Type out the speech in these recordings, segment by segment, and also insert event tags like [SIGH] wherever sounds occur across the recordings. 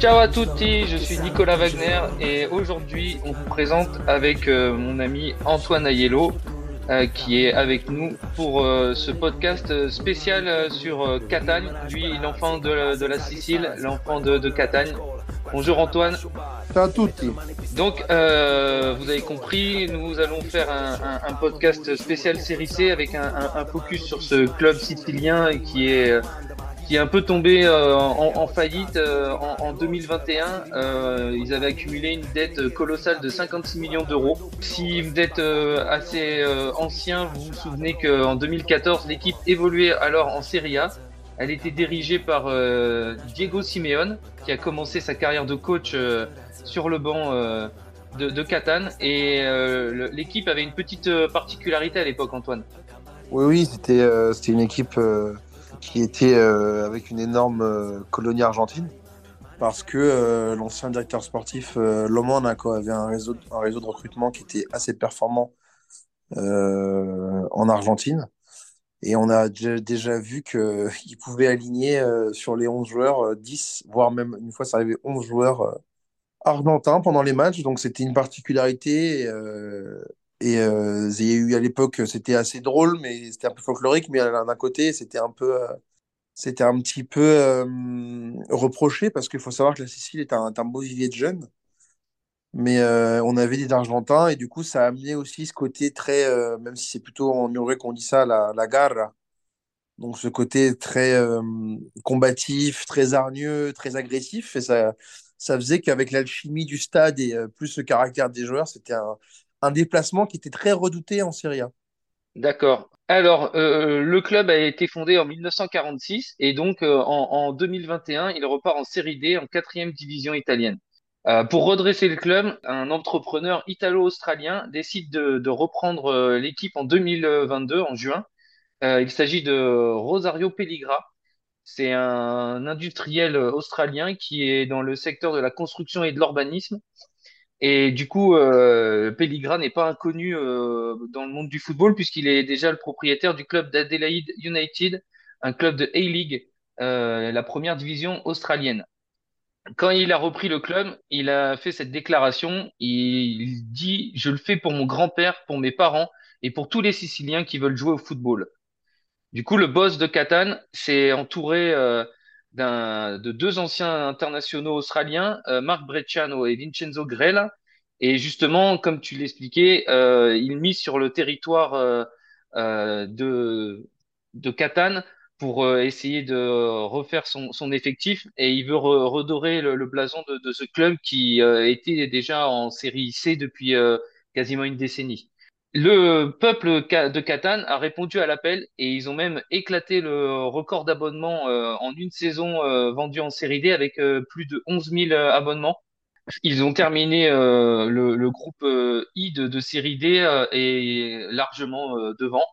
Ciao à tutti, je suis Nicolas Wagner et aujourd'hui on vous présente avec euh, mon ami Antoine Aiello euh, qui est avec nous pour euh, ce podcast spécial sur Catagne, lui l'enfant de, la Sicile, l'enfant de, Catagne. Bonjour Antoine. Ciao à tutti. Donc vous avez compris, nous allons faire un, podcast spécial série C avec un, un, focus sur ce club sicilien qui est qui est un peu tombé euh, en, faillite euh, en, 2021. Euh, ils avaient accumulé une dette colossale de 56 millions d'euros. Si vous êtes assez ancien, vous vous souvenez qu'en 2014, l'équipe évoluait alors en Serie A. Elle était dirigée par Diego Simeone, qui a commencé sa carrière de coach sur le banc de, de Catane. Et l'équipe avait une petite particularité à l'époque, Antoine. Oui, oui, c'était une équipe qui était euh, avec une énorme euh, colonie argentine parce que euh, l'ancien directeur sportif Loman avait un réseau, un réseau de recrutement qui était assez performant en Argentine. Et on a déjà vu qu'il [LAUGHS] pouvait aligner sur les 11 joueurs 10, voire même une fois, ça arrivait 11 joueurs argentins pendant les matchs. Donc c'était une particularité. Et euh, il y a eu à l'époque, c'était assez drôle, mais c'était un peu folklorique, mais d'un côté, c'était un peu, euh, c'était un petit peu euh, reproché parce qu'il faut savoir que la Sicile est un, un beau vivier de jeunes. Mais on avait des Argentins et du coup, ça a amené aussi ce côté très, même si c'est plutôt en Uruguay qu'on dit ça, la, la garra. Donc ce côté très combatif, très hargneux, très agressif. Et ça, ça faisait qu'avec l'alchimie du stade et plus le caractère des joueurs, c'était un, déplacement qui était très redouté en Serie A. D'accord. Alors, euh, le club a été fondé en 1946 et donc euh, en, 2021, il repart en Série D, en quatrième division italienne. Euh, pour redresser le club, un entrepreneur italo-australien décide de, reprendre l'équipe en 2022, en juin. il s'agit de Rosario Pelligra. C'est un industriel australien qui est dans le secteur de la construction et de l'urbanisme et du coup, euh, Pelligra n'est pas inconnu euh, dans le monde du football puisqu'il est déjà le propriétaire du club d'Adelaide United, un club de A-League, euh, la première division australienne. Quand il a repris le club, il a fait cette déclaration. Il dit Je le fais pour mon grand-père, pour mes parents et pour tous les Siciliens qui veulent jouer au football. Du coup, le boss de Catane s'est entouré euh, de deux anciens internationaux australiens, euh, Marc Brecciano et Vincenzo Grella. Et justement, comme tu l'expliquais, euh, il mise sur le territoire euh, euh, de, de Catane pour essayer de refaire son, effectif et il veut redorer le, blason de, ce club qui était déjà en série C depuis quasiment une décennie. Le peuple de Catane a répondu à l'appel et ils ont même éclaté le record d'abonnements euh, en une saison euh, vendue en série D avec euh, plus de 11 000 abonnements. Ils ont terminé le, groupe I de, série D et largement devant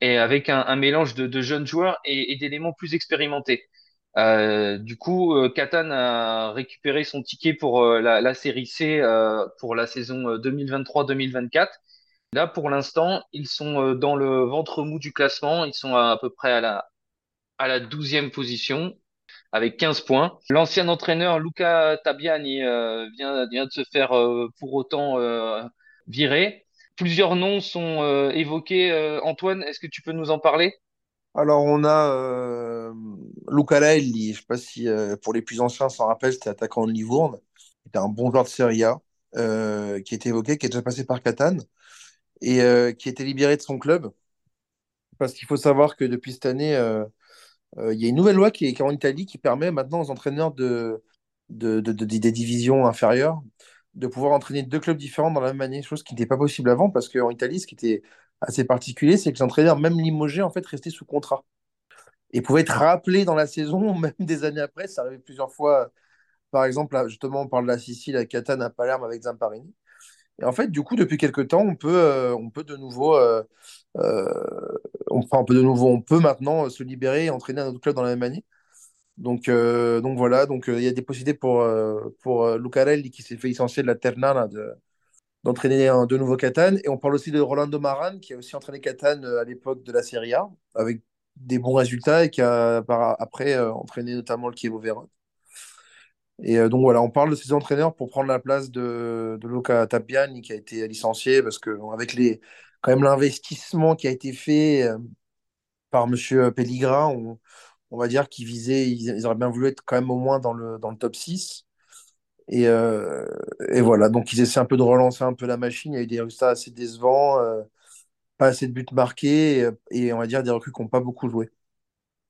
et avec un, mélange de, jeunes joueurs et, d'éléments plus expérimentés. du coup, Catane a récupéré son ticket pour la, la série C pour la saison 2023-2024 Là, pour l'instant, ils sont euh, dans le ventre mou du classement. Ils sont à, peu près à la, à la 12e position avec 15 points. L'ancien entraîneur Luca Tabiani euh, vient, vient de se faire euh, pour autant virer. Plusieurs noms sont évoqués. Antoine, est-ce que tu peux nous en parler? Alors, on a Luca Laelli. Je ne sais pas si pour les plus anciens s'en rappellent, c'était attaquant de Livourne. C'était un bon joueur de Serie A qui est évoqué, qui est déjà passé par Catane et euh, qui a été libéré de son club. Parce qu'il faut savoir que depuis cette année, euh, euh, il y a une nouvelle loi qui est, en Italie qui permet maintenant aux entraîneurs de, de, des divisions inférieures de pouvoir entraîner deux clubs différents dans la même année, chose qui n'était pas possible avant, parce qu'en Italie, ce qui était assez particulier, c'est que les entraîneurs, même limogés, en fait, restaient sous contrat. Et pouvaient être rappelés dans la saison, [LAUGHS] même des années après. Ça arrivait plusieurs fois. Par exemple, justement, on parle de la Sicile à Catane, à Palerme avec Zamparini. Et en fait, du coup, depuis quelques temps, on peut, euh, on peut de nouveau, euh, euh, on, enfin, on peut de nouveau, on peut maintenant se libérer et entraîner un autre club dans la même année. Donc, donc voilà, donc il y a des possibilités pour, pour Lucarelli qui s'est fait licencier de la Ternana de, d'entraîner un de nouveau Catane. Et on parle aussi de Rolando Maran qui a aussi entraîné Catane à l'époque de la Serie A avec des bons résultats et qui a par- après euh, entraîné notamment le Chievo Vérone. Et euh, donc voilà, on parle de ces entraîneurs pour prendre la place de, de Luca Tapiani qui a été licencié parce que avec les quand même l'investissement qui a été fait euh, par Monsieur Pellegrin, on, on va dire qu'ils visaient, ils, auraient bien voulu être quand même au moins dans le, dans le top 6. Et, euh, et voilà, donc ils essaient un peu de relancer un peu la machine. Il y a eu des résultats assez décevants, euh, pas assez de buts marqués et, et on va dire des recrues qui n'ont pas beaucoup joué.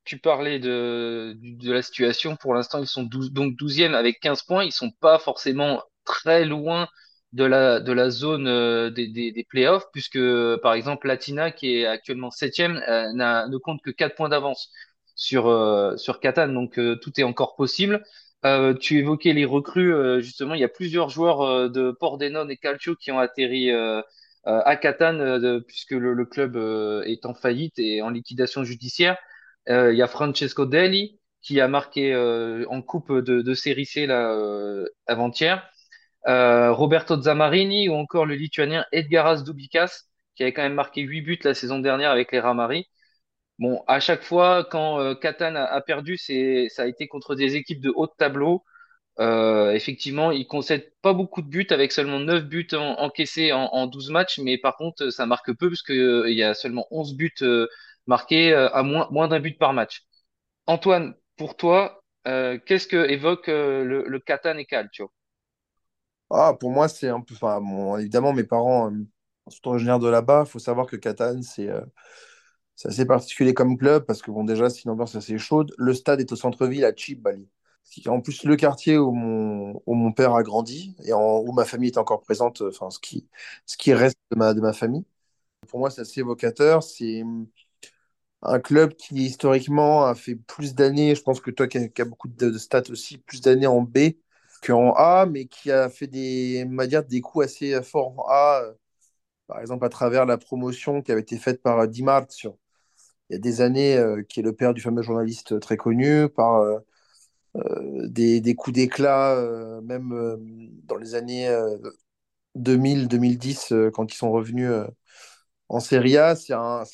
Tu parlais de, de la situation. Pour l'instant, ils sont 12 donc douzième avec 15 points. Ils sont pas forcément très loin de la, de la zone euh, des, des, des playoffs, puisque, par exemple, Latina, qui est actuellement septième, euh, n'a, ne compte que 4 points d'avance sur, euh, sur Catane. Donc, euh, tout est encore possible. Euh, tu évoquais les recrues. euh, justement, il y a plusieurs joueurs euh, de Pordenone et Calcio qui ont atterri à Catane, puisque le, le club est en faillite et en liquidation judiciaire. Il y a Francesco Deli qui a marqué en coupe de, de série C avant-hier. Roberto Zamarini ou encore le Lituanien Edgaras Dubikas qui avait quand même marqué 8 buts la saison dernière avec les Ramari. Bon, à chaque fois quand euh, a, perdu, ça a été contre des équipes de haut de tableau. Euh, effectivement, il concède pas beaucoup de buts avec seulement 9 buts en- encaissés en, en 12 matchs, mais par contre, ça marque peu que, euh, y a seulement 11 buts euh, marqués à moins, d'un but par match. Antoine, pour toi, qu'est-ce que évoque le, le et Calcio? Ah, pour moi, c'est un peu. Évidemment, mes parents sont originaires de là-bas. Il faut savoir que Catane, c'est c'est assez particulier comme club parce que, bon, déjà, c'est une ambiance assez chaude. Le stade est au centre-ville à Cibali. En plus, le quartier où mon, où mon père a grandi et où ma famille est encore présente, euh, enfin, ce qui, ce qui reste de ma, de ma famille. Pour moi, c'est assez évocateur. C'est hum, un club qui, historiquement, a fait plus d'années, je pense que toi qui as, beaucoup de, de stats aussi, plus d'années en B qu'en A, mais qui a fait des, on dire, des coups assez forts en A, euh, par exemple à travers la promotion qui avait été faite par euh, Di Marzio il y a des années, euh, qui est le père du fameux journaliste très connu, par euh, euh, des, coups d'éclat, euh, même euh, dans les années euh, 2000-2010, euh, quand ils sont revenus euh, en Serie A. C'est un,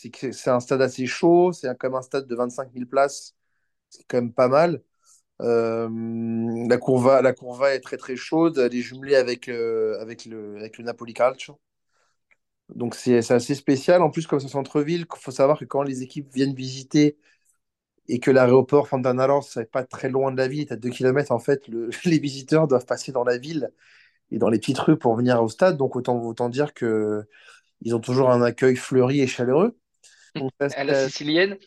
stade assez chaud, c'est quand même un stade de 25 000 places, c'est quand même pas mal. Euh, la courva, la est très très chaude, elle est jumelée avec, euh, avec, le, avec le Napoli Calcio. Donc c'est assez spécial. En plus, comme c'est centre-ville, il faut savoir que quand les équipes viennent visiter et que l'aéroport Fontanarossa c'est pas très loin de la ville, tu as 2 km, en fait, le- [LAUGHS] les visiteurs doivent passer dans la ville et dans les petites rues pour venir au stade. Donc autant, autant dire que ils ont toujours un accueil fleuri et chaleureux. Donc ça, [LAUGHS] À la sicilienne?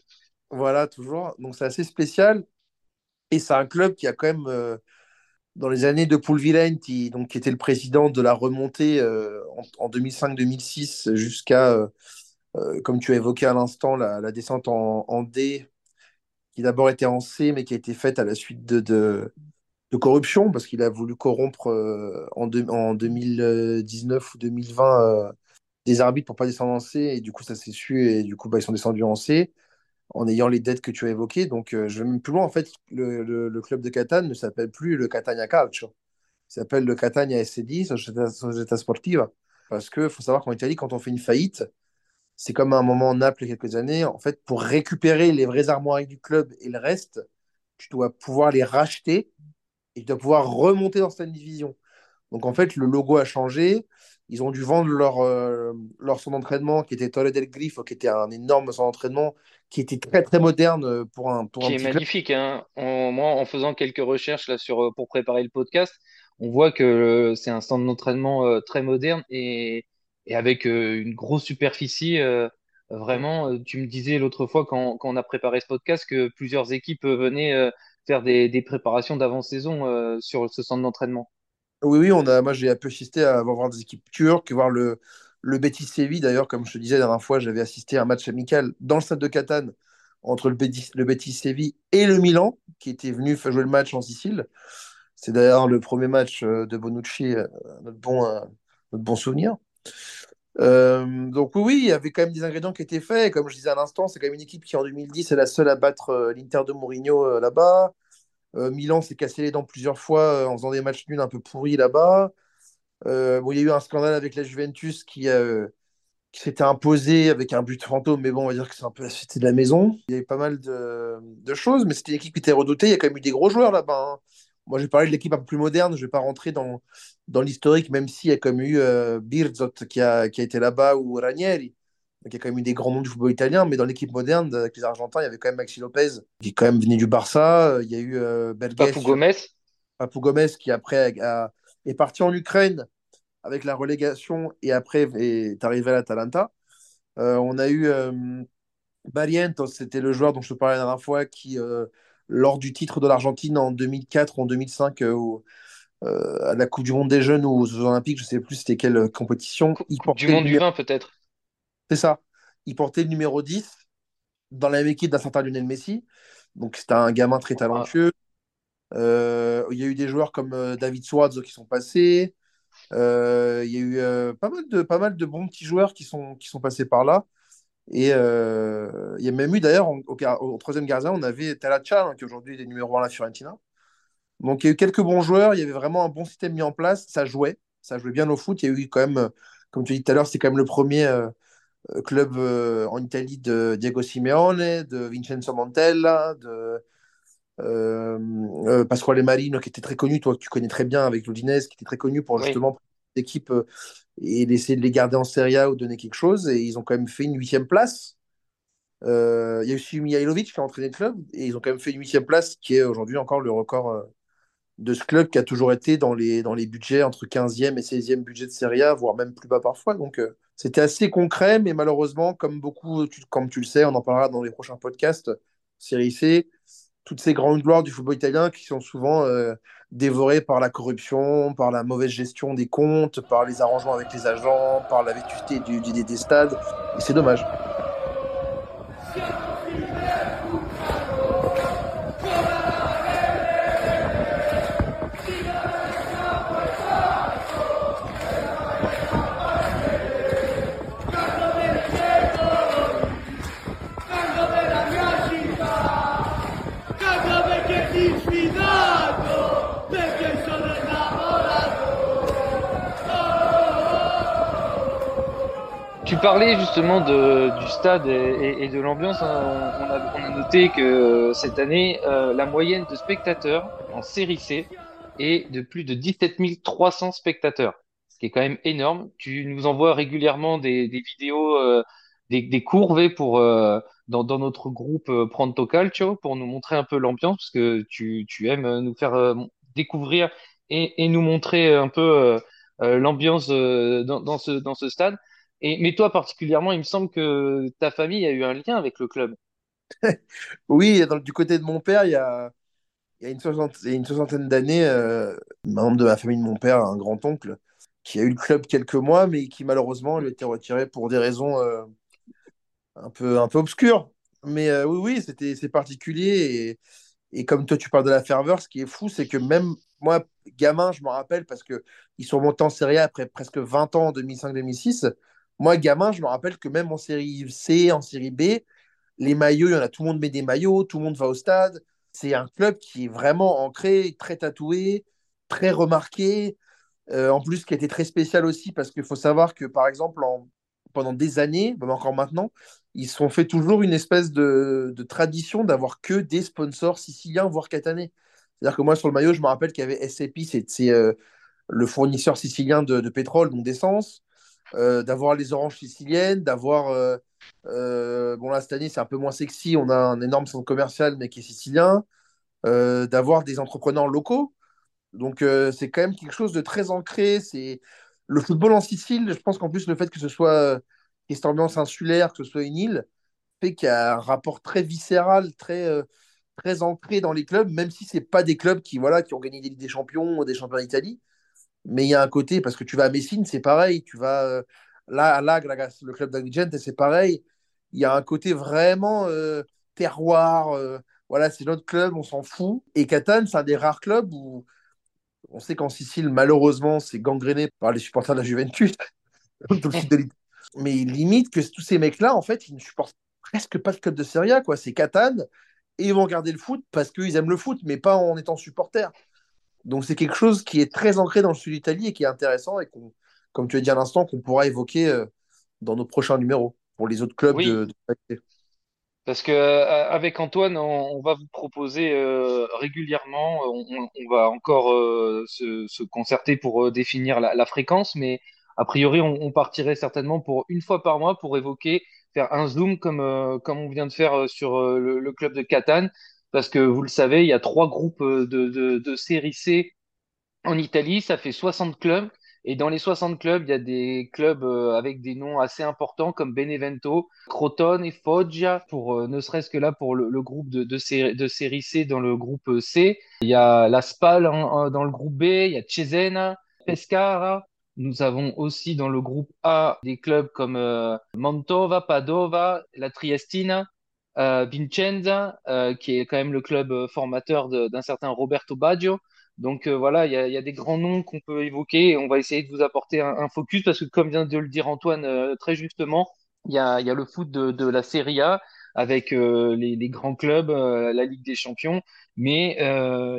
voilà, toujours. Donc c'est assez spécial. Et c'est un club qui a quand même, euh, dans les années de Paul Villain, qui, donc, qui était le président de la remontée euh, en, en 2005-2006 jusqu'à, euh, euh, comme tu as évoqué à l'instant, la, descente en, D, qui d'abord était en C, mais qui a été faite à la suite de, de, corruption, parce qu'il a voulu corrompre en, en 2019 ou 2020 euh, des arbitres pour pas descendre en C, et du coup ça s'est su, et du coup bah, ils sont descendus en C, en ayant les dettes que tu as évoquées. Donc euh, je vais même plus loin, en fait, le, club de Catane ne s'appelle plus le Catania Calcio, il s'appelle le Catania SCD, Società, Sportiva, parce que faut savoir qu'en Italie, quand on fait une faillite, c'est comme à un moment en Naples il y a quelques années, en fait, pour récupérer les vraies armoiries du club et le reste, tu dois pouvoir les racheter et tu dois pouvoir remonter dans cette division. Donc en fait, le logo a changé. Ils ont dû vendre leur, euh, leur centre d'entraînement qui était Torre del Grifo, qui était un énorme centre d'entraînement, qui était très très moderne euh, pour un, pour un qui est petit magnifique, hein. En- moi, en faisant quelques recherches là sur euh, pour préparer le podcast, on voit que c'est un centre d'entraînement très moderne et, et avec une grosse superficie. vraiment, tu me disais l'autre fois quand, quand on a préparé ce podcast que plusieurs équipes venaient faire des, des préparations d'avant-saison sur ce centre d'entraînement. Oui, oui, moi j'ai pu assister à voir des équipes turques, voir le, le Betis Séville. D'ailleurs, comme je te disais la dernière fois, j'avais assisté à un match amical dans le stade de Catane entre le Betis, le Séville et le Milan, qui était venu jouer le match en Sicile. C'est d'ailleurs le premier match euh, de Bonucci, euh, notre bon, euh, notre bon souvenir. Donc oui, oui, il y avait quand même des ingrédients qui étaient faits. Comme je disais à l'instant, c'est quand même une équipe qui en 2010 est la seule à battre l'Inter de Mourinho là-bas. Euh, Milan s'est cassé les dents plusieurs fois euh, en faisant des matchs nuls un peu pourris là-bas. Euh, il y a eu un scandale avec la Juventus qui, s'était imposé avec un but fantôme, mais bon, on va dire que c'est un peu la suite de la maison. Il y avait pas mal de, choses, mais c'était une équipe qui était redoutée. Il y a quand même eu des gros joueurs là-bas. Hein. Moi, j'ai parlé de l'équipe un peu plus moderne. Je ne vais pas rentrer dans, l'historique, même s'il y a comme eu Birzot qui a, qui a été là-bas ou Ranieri. Donc, il y a quand même eu des grands noms du football italien, mais dans l'équipe moderne, avec les Argentins, il y avait quand même Maxi Lopez, qui est quand même venu du Barça. Il y a eu euh, Papou Gomez. Papou Gomez, qui après est parti en Ukraine avec la relégation et après est arrivé à l'Atalanta. Euh, on a eu euh, Barrientos, c'était le joueur dont je te parlais la dernière fois, qui, euh, lors du titre de l'Argentine en 2004 ou en 2005, à la Coupe du Monde des Jeunes ou aux Jeux Olympiques, je ne sais plus c'était quelle compétition. il du Monde du vin, peut-être. C'est ça. Il portait le numéro 10 dans la même équipe d'un certain Lionel Messi. Donc c'était un gamin très talentueux. il y a eu des joueurs comme David Suarez qui sont passés. Euh, il y a eu euh, pas, mal de, pas mal de bons petits joueurs qui sont, qui sont passés par là. Et euh, il y a même eu d'ailleurs au, troisième gardien, on avait Talacha, hein, qui aujourd'hui est numéro 1 à la Fiorentina. Donc il y a eu quelques bons joueurs, il y avait vraiment un bon système mis en place, ça jouait, ça jouait bien au foot. Il y a eu quand même, comme tu dit tout à l'heure, c'est quand même le premier club en Italie de Diego Simeone, de Vincenzo Montella, de euh, euh, Pasquale Marino, qui était très connu, toi que tu connais très bien avec l'Udinese, qui était très connu pour justement l'équipe euh, et essayer de les garder en Serie A ou donner quelque chose. Et ils ont quand même fait une huitième place. Euh, il y a aussi Mihailovic qui a entraîné le club et ils ont quand même fait une huitième place qui est aujourd'hui encore le record de ce club qui a toujours été dans les, dans les budgets entre 15e et 16e budget de Serie A, voire même plus bas parfois. Donc c'était assez concret, mais malheureusement, comme beaucoup, comme tu le sais, on en parlera dans les prochains podcasts, Série C, toutes ces grandes gloires du football italien qui sont souvent euh, dévorées par la corruption, par la mauvaise gestion des comptes, par les arrangements avec les agents, par la vétusté des stades. Et c'est dommage. Tu parlais justement du stade et, de l'ambiance. Hein. On, a, noté que euh, cette année, euh, la moyenne de spectateurs en série C est de plus de 17 300 spectateurs, ce qui est quand même énorme. Tu nous envoies régulièrement des, vidéos, euh, des, des pour dans, notre groupe Pronto Calcio pour nous montrer un peu l'ambiance, parce que tu, aimes nous faire découvrir et, nous montrer un peu l'ambiance dans, dans, ce, dans ce stade. Mais toi particulièrement, il me semble que ta famille a eu un lien avec le club. [LAUGHS] oui, du côté de mon père, il y a, une, soixantaine d'années, euh, un membre de la famille de mon père, un grand-oncle, qui a eu le club quelques mois, mais qui malheureusement lui a été retiré pour des raisons euh, un, peu, un peu obscures. Mais euh, oui, oui, c'était, c'est particulier. Et, et, comme toi, tu parles de la ferveur, ce qui est fou, c'est que même moi, gamin, je me rappelle, parce qu'ils sont montés en Serie A après presque 20 ans en 2005-2006. Moi, gamin, je me rappelle que même en série C, en série B, les maillots, il y en a, tout le monde met des maillots, tout le monde va au stade. C'est un club qui est vraiment ancré, très tatoué, très remarqué. Euh, en plus, qui a été très spécial aussi, parce qu'il faut savoir que, par exemple, pendant des années, même encore maintenant, ils se sont fait toujours une espèce de, tradition d'avoir que des sponsors siciliens, voire catanais. C'est-à-dire que moi, sur le maillot, je me rappelle qu'il y avait SCP, c'est euh, le fournisseur sicilien de, de pétrole, donc d'essence. Euh, d'avoir les oranges siciliennes, d'avoir. Euh, euh, bon, là, cette année, c'est un peu moins sexy. On a un énorme centre commercial, mais qui est sicilien. d'avoir des entrepreneurs locaux. Donc, c'est quand même quelque chose de très ancré. C'est le football en Sicile. Je pense qu'en plus, le fait que ce soit cette ambiance insulaire, que ce soit une île, fait qu'il y a un rapport très viscéral, très, très ancré dans les clubs, même si c'est pas des clubs qui, voilà, qui ont gagné des Ligues des Champions ou des Champions d'Italie. Mais il y a un côté, parce que tu vas à Messine, c'est pareil. Tu vas euh, là, là, le club d'Agrigente, c'est pareil. Il y a un côté vraiment euh, terroir. Euh, voilà, c'est notre club, on s'en fout. Et Catane, c'est un des rares clubs où on sait qu'en Sicile, malheureusement, c'est gangréné par les supporters de la Juventus. [LAUGHS] Mais limite que tous ces mecs-là, en fait, ils ne supportent presque pas le club de Serie A. C'est Catane et ils vont regarder le foot parce qu'ils aiment le foot, mais pas en étant supporters. Donc c'est quelque chose qui est très ancré dans le sud d'Italie et qui est intéressant et qu'on, comme tu as dit à l'instant, qu'on pourra évoquer euh, dans nos prochains numéros pour les autres clubs Oui, de, de... Parce que euh, avec Antoine, on, on va vous proposer euh, régulièrement, on, va encore euh, se, se concerter pour définir la, la fréquence, mais a priori, on, on partirait certainement pour une fois par mois pour évoquer, faire un zoom comme, comme on vient de faire sur le, le club de Catane, parce que vous le savez, il y a trois groupes euh, de, de, de série C en Italie, ça fait 60 clubs. Et dans les 60 clubs, il y a des clubs euh, avec des noms assez importants comme Benevento, Crotone et Foggia, pour, euh, ne serait-ce que là pour le, groupe de, de, sé- de série C dans le groupe C. Il y a la Spal dans le groupe B, il y a Cesena, Pescara. Nous avons aussi dans le groupe A des clubs comme Mantova, Padova, la Triestina, euh, Vicenza, euh, qui est quand même le club euh, formateur d'un certain Roberto Baggio. Donc voilà, il y a, des grands noms qu'on peut évoquer et on va essayer de vous apporter un, focus parce que comme vient de le dire Antoine très justement, il y a, le foot de, la Serie A avec les, grands clubs, la Ligue des Champions, mais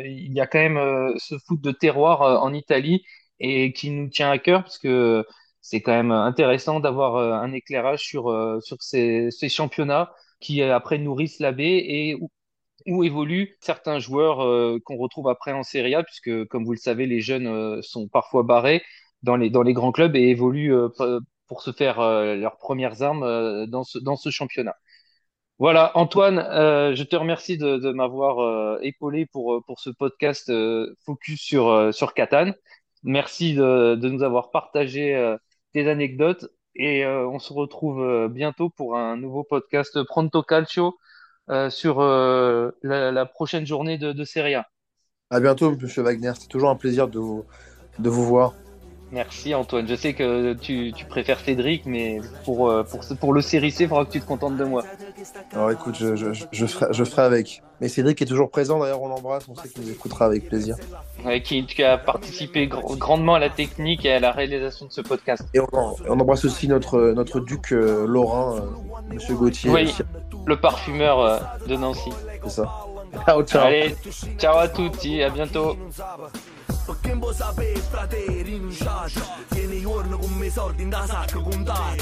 il y a quand même ce foot de terroir en Italie et qui nous tient à cœur parce que c'est quand même intéressant d'avoir un éclairage sur, ces championnats qui euh, après nourrissent la baie et où, évoluent certains joueurs euh, qu'on retrouve après en Serie A, puisque comme vous le savez, les jeunes euh, sont parfois barrés dans les, dans les grands clubs et évoluent pour se faire leurs premières armes dans ce, dans ce championnat. Voilà, Antoine, je te remercie de, m'avoir euh, épaulé pour, pour ce podcast focus sur, sur Catane. Merci de, de nous avoir partagé tes anecdotes et euh, on se retrouve euh, bientôt pour un nouveau podcast Pronto Calcio euh, sur euh, la, la prochaine journée de, de Serie A. À bientôt, Monsieur Wagner. C'est toujours un plaisir de vous, de vous voir. Merci Antoine. Je sais que tu, tu préfères Cédric, mais pour, pour, pour le Série C, il faudra que tu te contentes de moi. Alors écoute, je, je, je, ferai, je ferai avec. Mais Cédric est toujours présent, d'ailleurs, on l'embrasse. On sait qu'il nous écoutera avec plaisir. Ouais, qui, qui a participé gr- grandement à la technique et à la réalisation de ce podcast. Et on, on embrasse aussi notre, notre duc euh, Lorrain, euh, Monsieur Gauthier. Oui, aussi. le parfumeur euh, de Nancy. C'est ça. [LAUGHS] Ciao, ciao. Allez, ciao à tutti, à bientôt. Perché non vuoi sapere, frate, rinunciate Tieni i giorni con me soldi in da sacca contata